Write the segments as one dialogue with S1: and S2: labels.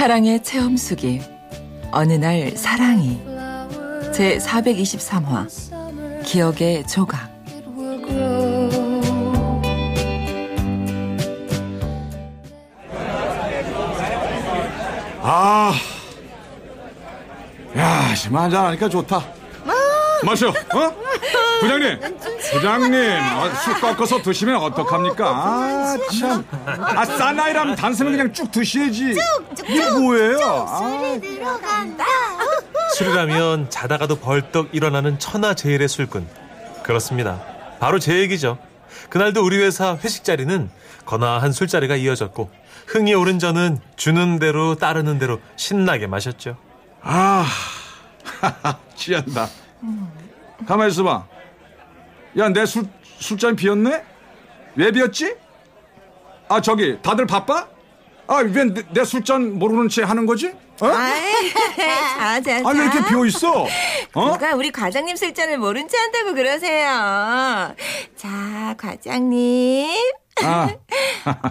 S1: 사랑의 체험수기 어느 날 사랑이 제 423화 기억의 조각.
S2: 아, 야, 지금 한잔 하니까 좋다. 마셔, 어? 부장님, 부장님, 어, 술 꺾어서 드시면 어떡합니까? 아, 참. 아, 사나이라면 단숨에 그냥 쭉 드셔야지. 이게 뭐예요? 아,
S3: 술이라면 자다가도 벌떡 일어나는 천하제일의 술꾼. 그렇습니다. 바로 제 얘기죠. 그날도 우리 회사 회식 자리는 거나한 술자리가 이어졌고 흥이 오른 저는 주는 대로 따르는 대로 신나게 마셨죠.
S2: 아, 취한다. 가만히 있어봐. 야, 내 술, 술잔 비었네? 왜 비었지? 아, 저기, 다들 바빠? 아, 왜내 술잔 모르는 채 하는 거지? 어?
S4: 자, 자,
S2: 아, 왜 이렇게
S4: 자.
S2: 비어 있어? 어?
S4: 누가 우리 과장님 술잔을 모른 체 한다고 그러세요. 자, 과장님.
S2: 아,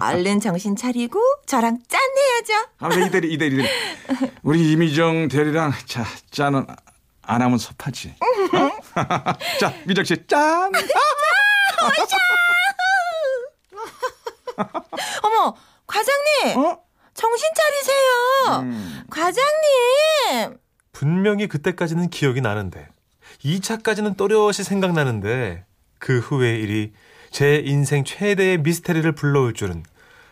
S4: 얼른 정신 차리고 저랑 짠 해야죠.
S2: 아, 이 대리, 이 대리, 이 대리. 우리 이미정 대리랑 자, 짠은 안 하면 섭하지. 어? 자, 미정 씨, 짠!
S4: 어머, 과장님.
S2: 어?
S4: 정신 차리세요.
S2: 음.
S4: 과장님.
S3: 분명히 그때까지는 기억이 나는데 2차까지는 또렷이 생각나는데 그 후의 일이 제 인생 최대의 미스테리를 불러올 줄은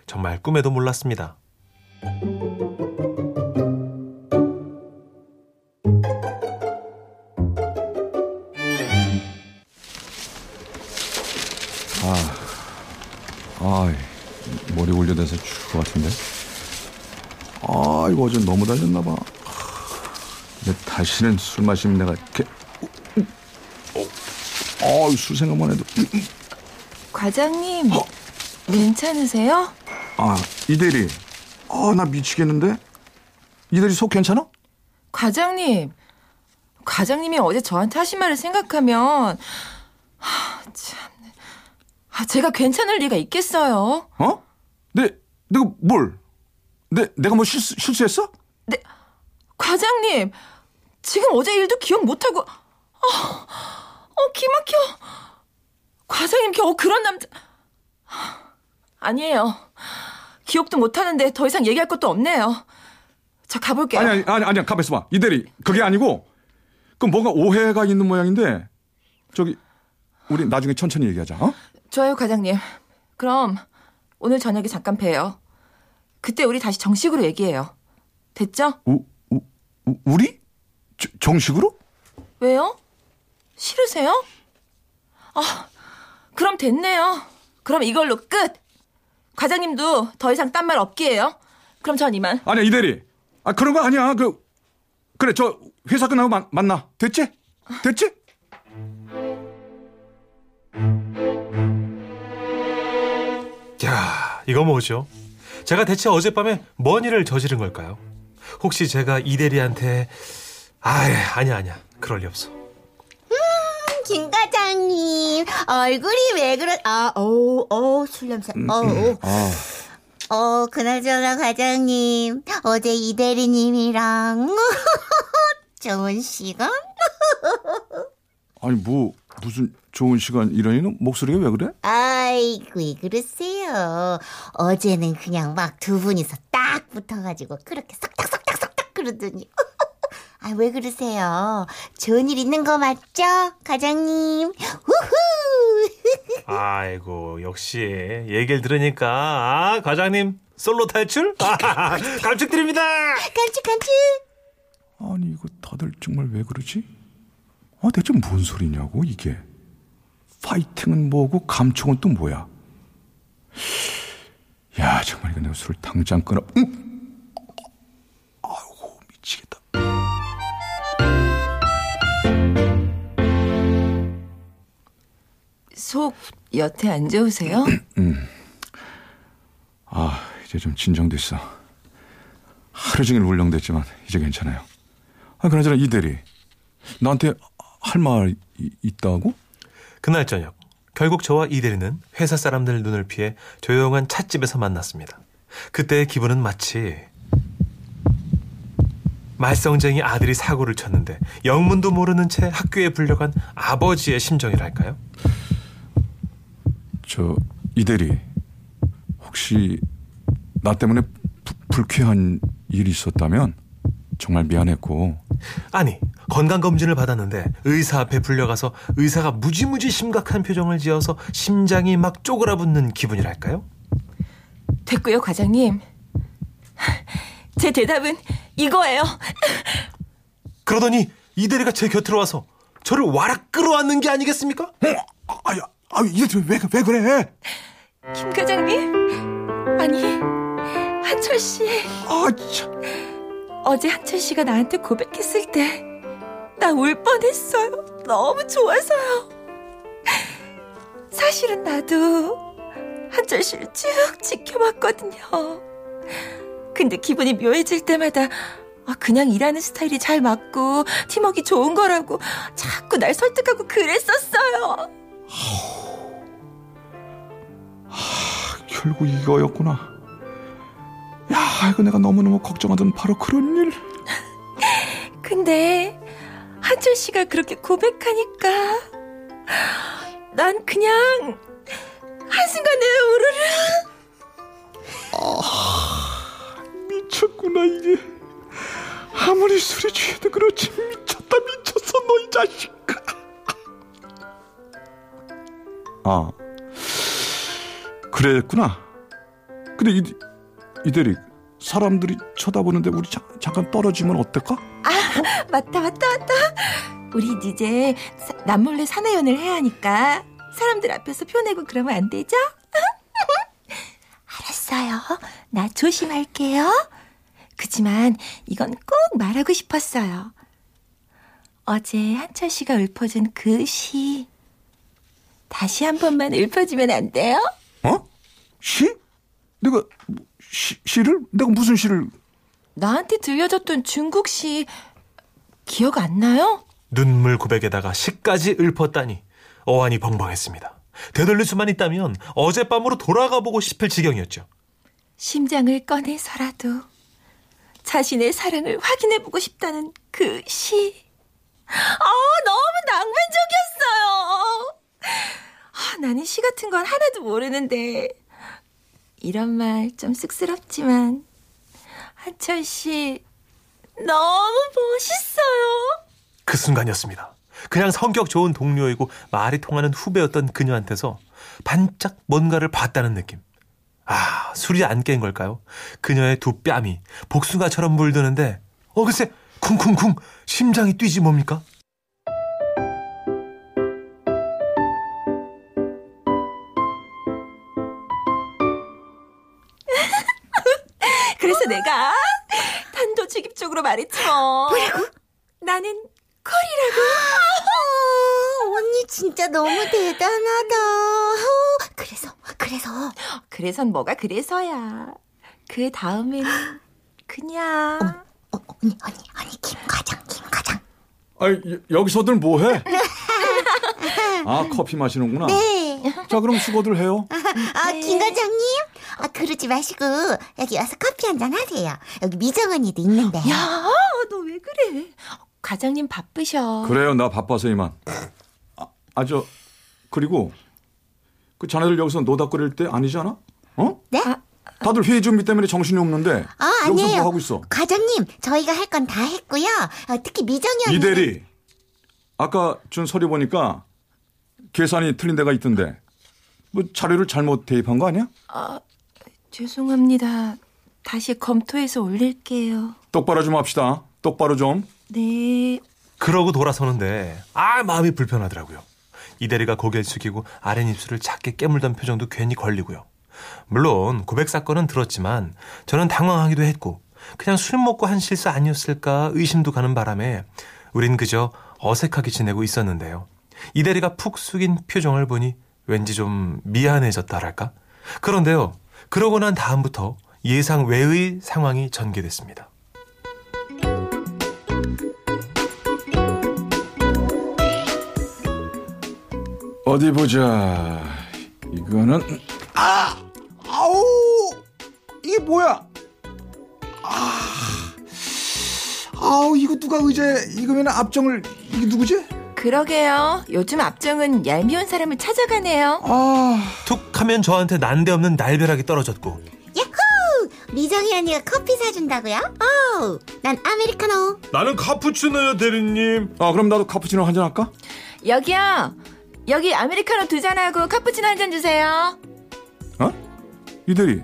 S3: 정말 꿈에도 몰랐습니다.
S2: 머리 올려대서 죽을 것 같은데. 아, 이거 어제 너무 달렸나 봐. 근데 다시는 술 마시면 내가 이렇게. 어, 술 생각만 해도.
S4: 과장님.
S2: 어?
S4: 괜찮으세요?
S2: 아, 이대리. 아, 나 미치겠는데? 이대리 속 괜찮아?
S4: 과장님. 과장님이 어제 저한테 하신 말을 생각하면 하, 참. 아, 제가 괜찮을 리가 있겠어요.
S2: 어? 내, 내가 뭘? 내, 내가 뭐 실수, 실수했어?
S4: 과장님, 지금 어제 일도 기억 못하고, 아, 어, 기막혀. 과장님 겨우 그런 남자. 하, 아니에요. 기억도 못하는데 더 이상 얘기할 것도 없네요. 저 가볼게요.
S2: 아니, 아니, 아니, 아니야. 가만 있어 봐. 이대리. 그게 아니고, 그 뭔가 오해가 있는 모양인데, 저기, 우리 나중에 천천히 얘기하자, 어?
S4: 좋아요, 과장님. 그럼 오늘 저녁에 잠깐 봬요. 그때 우리 다시 정식으로 얘기해요. 됐죠?
S2: 우, 우, 우- 우리? 저- 정식으로?
S4: 왜요? 싫으세요? 아, 그럼 됐네요. 그럼 이걸로 끝. 과장님도 더 이상 딴 말 없기에요. 그럼 전 이만.
S2: 아니야, 이대리. 아, 그런 거 아니야. 그, 그래, 저, 회사 끝나고 만, 만나. 됐지? 됐지?
S3: 이거 뭐죠? 제가 대체 어젯밤에 뭔 일을 저지른 걸까요? 혹시 제가 이 대리한테 아, 아니야, 아니야. 그럴 리 없어.
S5: 김 과장님 얼굴이 왜 그러 아 어우 어우 술 냄새 어우
S2: 아,
S5: 어 그나저나 과장님 어제 이 대리님이랑 좋은 시간
S2: 아니, 뭐, 무슨 좋은 시간 이러니? 목소리가 왜 그래?
S5: 아 이고 왜 그러세요 어제는 그냥 막 두 분이서 딱 붙어가지고 그렇게 싹닥싹닥싹닥 그러더니 아 왜 그러세요 좋은 일 있는 거 맞죠 과장님 우후
S3: 아이고, 역시 얘기를 들으니까 아, 과장님 솔로 탈출? 아, 감축드립니다.
S5: 깜찍 깜찍
S2: 아니, 이거 다들 정말 왜 그러지? 아, 대체 뭔 소리냐고, 이게. 파이팅은 뭐고 감촉은 또 뭐야? 야 정말 이거 내가 술 당장 끊어. 응? 아이고 미치겠다.
S4: 속 여태 안 좋으세요? 음.
S6: 아 이제 좀 진정됐어. 하루 종일 울렁댔지만 이제 괜찮아요. 아 그나저나 이 대리 나한테 할 말 있다고?
S3: 그날 저녁 결국 저와 이 대리는 회사 사람들 눈을 피해 조용한 찻집에서 만났습니다. 그때의 기분은 마치 말썽쟁이 아들이 사고를 쳤는데 영문도 모르는 채 학교에 불려간 아버지의 심정이랄까요?
S6: 저, 이 대리. 혹시 나 때문에 부- 불쾌한 일이 있었다면 정말 미안했고
S3: 아니 건강검진을 받았는데 의사 앞에 불려가서 의사가 무지무지 심각한 표정을 지어서 심장이 막 쪼그라붙는 기분이랄까요?
S4: 됐고요, 과장님. 제 대답은 이거예요.
S3: 그러더니 이 대리가 제 곁으로 와서 저를 와락 끌어안는 게 아니겠습니까?
S6: 어? 아야, 아, 이대리 왜, 왜 그래?
S4: 김 과장님. 아니, 한철 씨.
S6: 아, 참.
S4: 어제 한철 씨가 나한테 고백했을 때 나 울 뻔했어요. 너무 좋아서요. 사실은 나도 한철 씨를 쭉 지켜봤거든요. 근데 기분이 묘해질 때마다 아, 그냥 일하는 스타일이 잘 맞고 팀워크 좋은 거라고 자꾸 날 설득하고 그랬었어요.
S6: 결국 이거였구나. 야, 이거 내가 너무너무 걱정하던 바로 그런 일.
S4: 근데 한철 씨가 그렇게 고백하니까 난 그냥 한순간에 우르르
S6: 미쳤구나, 이게. 아무리 술이 취해도 그렇지. 미쳤다, 미쳤어, 너 이 자식. 아, 그랬구나. 근데 이, 이 대리, 사람들이 쳐다보는데 우리 자, 잠깐 떨어지면 어떨까?
S4: 맞다 맞다 맞다 우리 이제 사- 남몰래 사내연을 해야 하니까 사람들 앞에서 표내고 그러면 안 되죠? 알았어요 나 조심할게요 그지만 이건 꼭 말하고 싶었어요 어제 한철 씨가 읊어준 그 시 다시 한 번만 읊어주면 안 돼요?
S6: 어? 시? 내가 뭐, 시, 시를? 내가 무슨 시를?
S4: 나한테 들려줬던 중국 시 기억 안 나요?
S3: 눈물 고백에다가 시까지 읊었다니 어안이 벙벙했습니다. 되돌릴 수만 있다면 어젯밤으로 돌아가 보고 싶을 지경이었죠.
S4: 심장을 꺼내서라도 자신의 사랑을 확인해 보고 싶다는 그 시. 아, 너무 낭만적이었어요. 아, 나는 시 같은 건 하나도 모르는데. 이런 말 좀 쑥스럽지만, 한철 씨, 너무 멋있어요.
S3: 그 순간이었습니다. 그냥 성격 좋은 동료이고 말이 통하는 후배였던 그녀한테서 반짝 뭔가를 봤다는 느낌. 아, 술이 안 깬 걸까요? 그녀의 두 뺨이 복숭아처럼 물드는데, 어, 글쎄, 쿵쿵쿵, 심장이 뛰지 뭡니까?
S4: 그래서 내가 단도직입적으로 말했죠. 뭐라고? 나는 콜이라고.
S5: 어, 언니 진짜 너무 대단하다. 어, 그래서, 그래서.
S4: 그래선 뭐가 그래서야. 그 다음에는 그냥.
S5: 어, 언니, 언니, 언니, 김 과장, 김 과장.
S2: 여- 여기서들 뭐 해? 아, 커피 마시는구나.
S5: 네.
S2: 자, 그럼 수고들 해요.
S5: 아, 김 과장님? 아, 그러지 마시고, 여기 와서 커피 한 잔 하세요. 여기 미정 언니도 있는데.
S4: 야, 너 왜 그래? 과장님 바쁘셔.
S2: 그래요, 나 바빠서 이만. 아, 아, 저, 그리고, 그 자네들 여기서 노닥거릴 때 아니잖아? 어?
S5: 네?
S2: 다들 회의 준비 때문에 정신이 없는데.
S5: 아,
S2: 여기서
S5: 아니에요.
S2: 뭐 하고 있어?
S5: 과장님, 저희가 할 건 다 했고요. 어, 특히 미정이 언니.
S2: 이 대리. 아까 준 서류 보니까 계산이 틀린 데가 있던데. 뭐 자료를 잘못 대입한 거 아니야?
S4: 죄송합니다. 다시 검토해서 올릴게요.
S2: 똑바로 좀 합시다. 똑바로 좀.
S4: 네.
S3: 그러고 돌아서는데, 아, 마음이 불편하더라고요. 이 대리가 고개를 숙이고 아랫입술을 작게 깨물던 표정도 괜히 걸리고요. 물론 고백 사건은 들었지만 저는 당황하기도 했고 그냥 술 먹고 한 실수 아니었을까 의심도 가는 바람에 우린 그저 어색하게 지내고 있었는데요. 이 대리가 푹 숙인 표정을 보니 왠지 좀 미안해졌다랄까? 그런데요, 그러고 난 다음부터 예상 외의 상황이 전개됐습니다.
S2: 어디 보자. 이거는 아 아우 이게 뭐야? 아 아우 이거 누가 의제 이거면 앞정을 이게 누구지?
S4: 그러게요. 요즘 앞정은 얄미운 사람을 찾아가네요.
S2: 아
S3: 툭 하면 저한테 난데없는 날벼락이 떨어졌고
S5: 야호! 미정이 언니가 커피 사준다고요? 어우, 난 아메리카노.
S3: 나는 카푸치노요 대리님.
S2: 아, 그럼 나도 카푸치노 한 잔 할까?
S4: 여기요. 여기 아메리카노 두 잔하고 카푸치노 한 잔 주세요.
S2: 어? 이 대리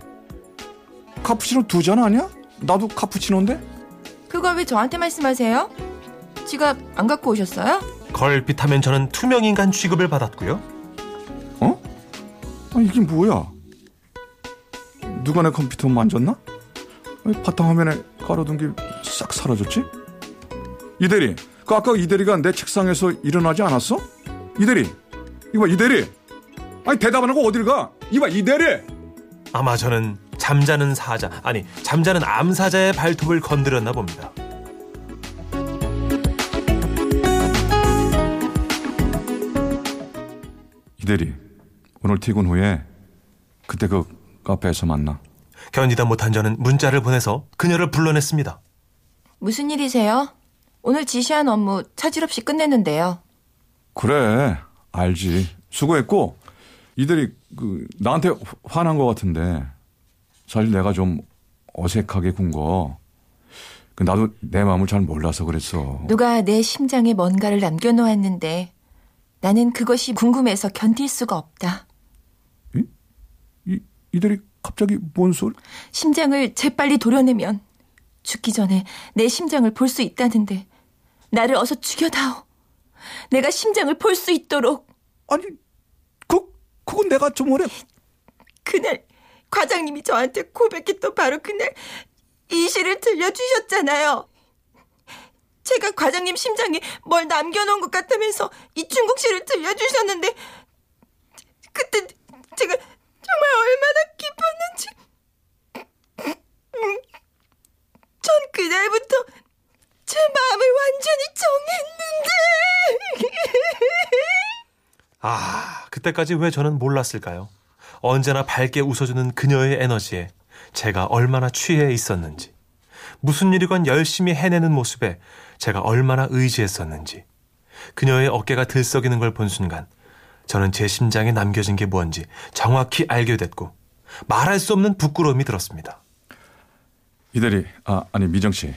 S2: 카푸치노 두 잔 아니야? 나도 카푸치노인데?
S4: 그걸 왜 저한테 말씀하세요? 지갑 안 갖고 오셨어요?
S3: 걸핏하면 저는 투명인간 취급을 받았고요.
S2: 어? 아, 이게 뭐야? 누가 내 컴퓨터 만졌나? 아니, 바탕화면에 깔아둔 게 싹 사라졌지? 이대리, 그 아까 이대리가 내 책상에서 일어나지 않았어? 이대리, 이봐 이대리. 아니 대답 안 하고 어딜 가? 이봐 이대리.
S3: 아마 저는 잠자는 사자, 아니 잠자는 암사자의 발톱을 건드렸나 봅니다.
S2: 이대리, 오늘 퇴근 후에 그때 그 카페에서 만나.
S3: 견디다 못한 저는 문자를 보내서 그녀를 불러냈습니다.
S4: 무슨 일이세요? 오늘 지시한 업무 차질 없이 끝냈는데요.
S2: 그래, 알지. 수고했고 이대리 그 나한테 화난 것 같은데 사실 내가 좀 어색하게 군 거. 그 나도 내 마음을 잘 몰라서 그랬어.
S4: 누가 내 심장에 뭔가를 남겨놓았는데 나는 그것이 궁금해서 견딜 수가 없다.
S2: 이 이대리 갑자기 뭔 소리?
S4: 심장을 재빨리 도려내면 죽기 전에 내 심장을 볼 수 있다는데 나를 어서 죽여다오. 내가 심장을 볼 수 있도록
S2: 아니, 그 그건 내가 좀 오래.
S4: 그날 과장님이 저한테 고백했던 바로 그날 이 시를 들려주셨잖아요. 제가 과장님 심장에 뭘 남겨놓은 것 같다면서 이충국 씨를 들려주셨는데 그때 제가 정말 얼마나 기뻤는지 음, 전 그날부터 제 마음을 완전히 정했는데
S3: 아, 그때까지 왜 저는 몰랐을까요? 언제나 밝게 웃어주는 그녀의 에너지에 제가 얼마나 취해 있었는지, 무슨 일이건 열심히 해내는 모습에 제가 얼마나 의지했었는지, 그녀의 어깨가 들썩이는 걸 본 순간, 저는 제 심장에 남겨진 게 뭔지 정확히 알게 됐고, 말할 수 없는 부끄러움이 들었습니다.
S2: 이대리, 아 아니 미정 씨,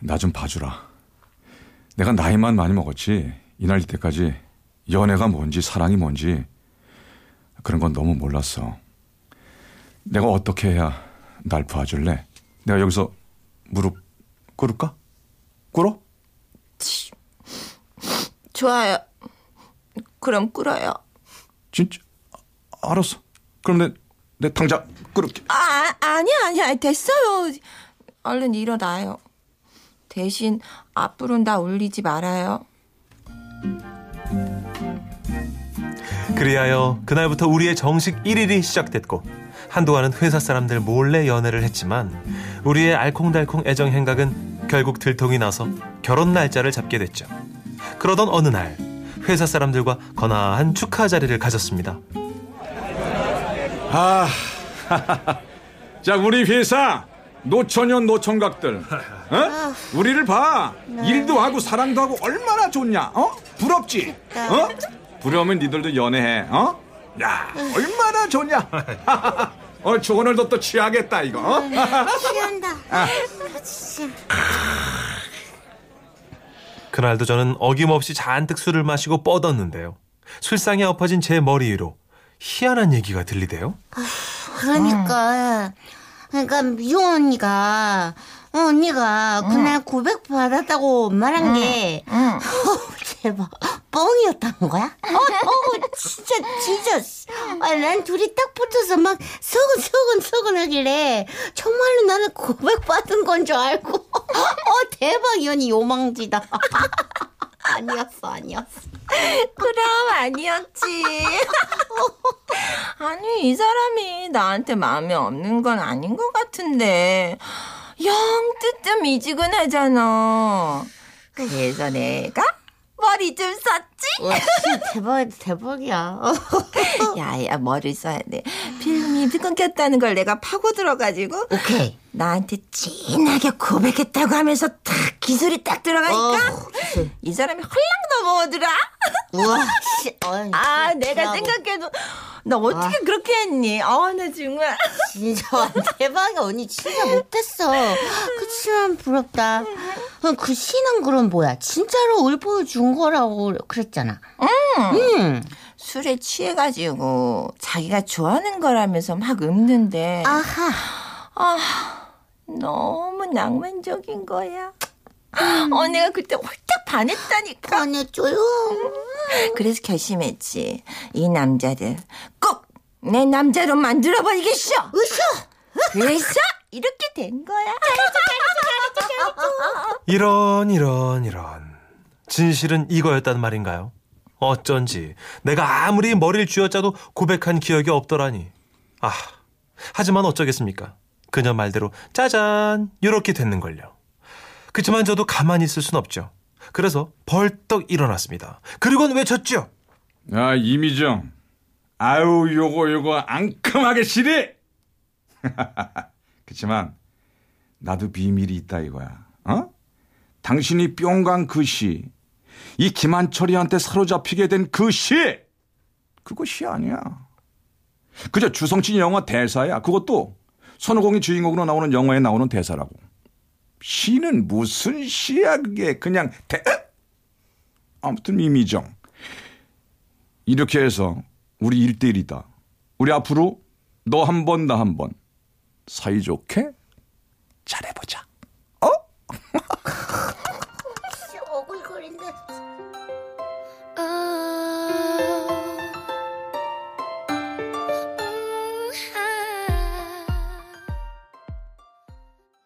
S2: 나 좀 봐주라. 내가 나이만 많이 먹었지 이날 이때까지 연애가 뭔지 사랑이 뭔지 그런 건 너무 몰랐어. 내가 어떻게 해야 날 봐줄래? 내가 여기서 무릎 꿇을까? 꿇어?
S4: 좋아요. 그럼 꿇어요.
S2: 진짜? 아, 알았어. 그럼 내, 내 당장 꿇을게.
S4: 아, 아니야, 아니야. 됐어요. 얼른 일어나요. 대신 앞으로는 나 올리지 말아요.
S3: 그리하여 그날부터 우리의 정식 1일이 시작됐고 한동안은 회사 사람들 몰래 연애를 했지만 우리의 알콩달콩 애정 행각은 결국 들통이 나서 결혼 날짜를 잡게 됐죠. 그러던 어느 날 회사 사람들과 거나한 축하 자리를 가졌습니다.
S2: 아, 자 우리 회사 노처녀 노총각들, 어? 우리를 봐. 일도 하고 사랑도 하고 얼마나 좋냐? 어? 부럽지? 어? 부러우면 니들도 연애해. 어? 야, 얼마나 좋냐? 어, 저 오늘도 또 취하겠다 이거. 어?
S5: 취한다. 아, 진짜.
S3: 그날도 저는 어김없이 잔뜩 술을 마시고 뻗었는데요. 술상에 엎어진 제 머리 위로 희한한 얘기가 들리대요.
S5: 그러니까, 그러니까 미용 언니가, 어, 언니가 그날 고백 받았다고 말한 게, 어, 대박, 뻥이었다는 거야? 어, 어, 진짜, 진짜. 아, 난 둘이 딱 붙어서 막 서근서근 서근하길래, 정말로 나는 고백 받은 건 줄 알고, 어, 대박, 이 언니 요망지다. 아니었어, 아니었어.
S4: 그럼 아니었지. 아니 이 사람이 나한테 마음에 없는 건 아닌 것 같은데 영 뜨뜻 미지근하잖아. 그래서 내가 머리 좀 썼지.
S5: 와, 대박, 대박이야.
S4: 야 야 머리 써야 돼. 필름이 끊겼다는 걸 내가 파고 들어가지고
S5: 오케이.
S4: 나한테 진하게 고백했다고 하면서 딱 기술이 딱 들어가니까
S5: 어.
S4: 이 사람이 헐랑 넘어오더라.
S5: 우와, 씨. 어이,
S4: 아, 내가
S5: 브라보.
S4: 생각해도 나 어떻게 그렇게 했니? 아, 나 정말.
S5: 진짜 대박이야. 언니 진짜 못했어. 그치만 부럽다. 그럼 그 신은 그럼 뭐야? 진짜로 울보여 준 거라고 그 랬잖아. 음.
S4: 술에 취해가지고 자기가 좋아하는 거라면서 막 읊는데
S5: 아하.
S4: 아 너무 낭만적인 거야. 어 내가 그때 홀딱 반했다니까.
S5: 보내줘요.
S4: 그래서 결심했지. 이 남자를 꼭 내 남자로 만들어버리겠어.
S5: 으쌰.
S4: 그래서 이렇게 된 거야.
S3: 이런 이런 이런 진실은 이거였단 말인가요? 어쩐지 내가 아무리 머리를 쥐어짜도 고백한 기억이 없더라니. 아 하지만 어쩌겠습니까? 그녀 말대로 짜잔 이렇게 됐는걸요. 그치만 저도 가만히 있을 순 없죠. 그래서 벌떡 일어났습니다. 그리고는 외쳤죠.
S2: 야 이미정 아유 요거 요거 앙큼하게 시리 그치만 나도 비밀이 있다 이거야 어? 당신이 뿅간 그 시 이 김한철이한테 사로잡히게 된 그 시 그거 시 아니야. 그저 주성진 영화 대사야. 그것도 손오공이 주인공으로 나오는 영화에 나오는 대사라고. 시는 무슨 시야 그게? 그냥 대 아무튼 이미정. 이렇게 해서 우리 일대일이다. 우리 앞으로 너 한 번 나 한 번 사이좋게 잘해보자.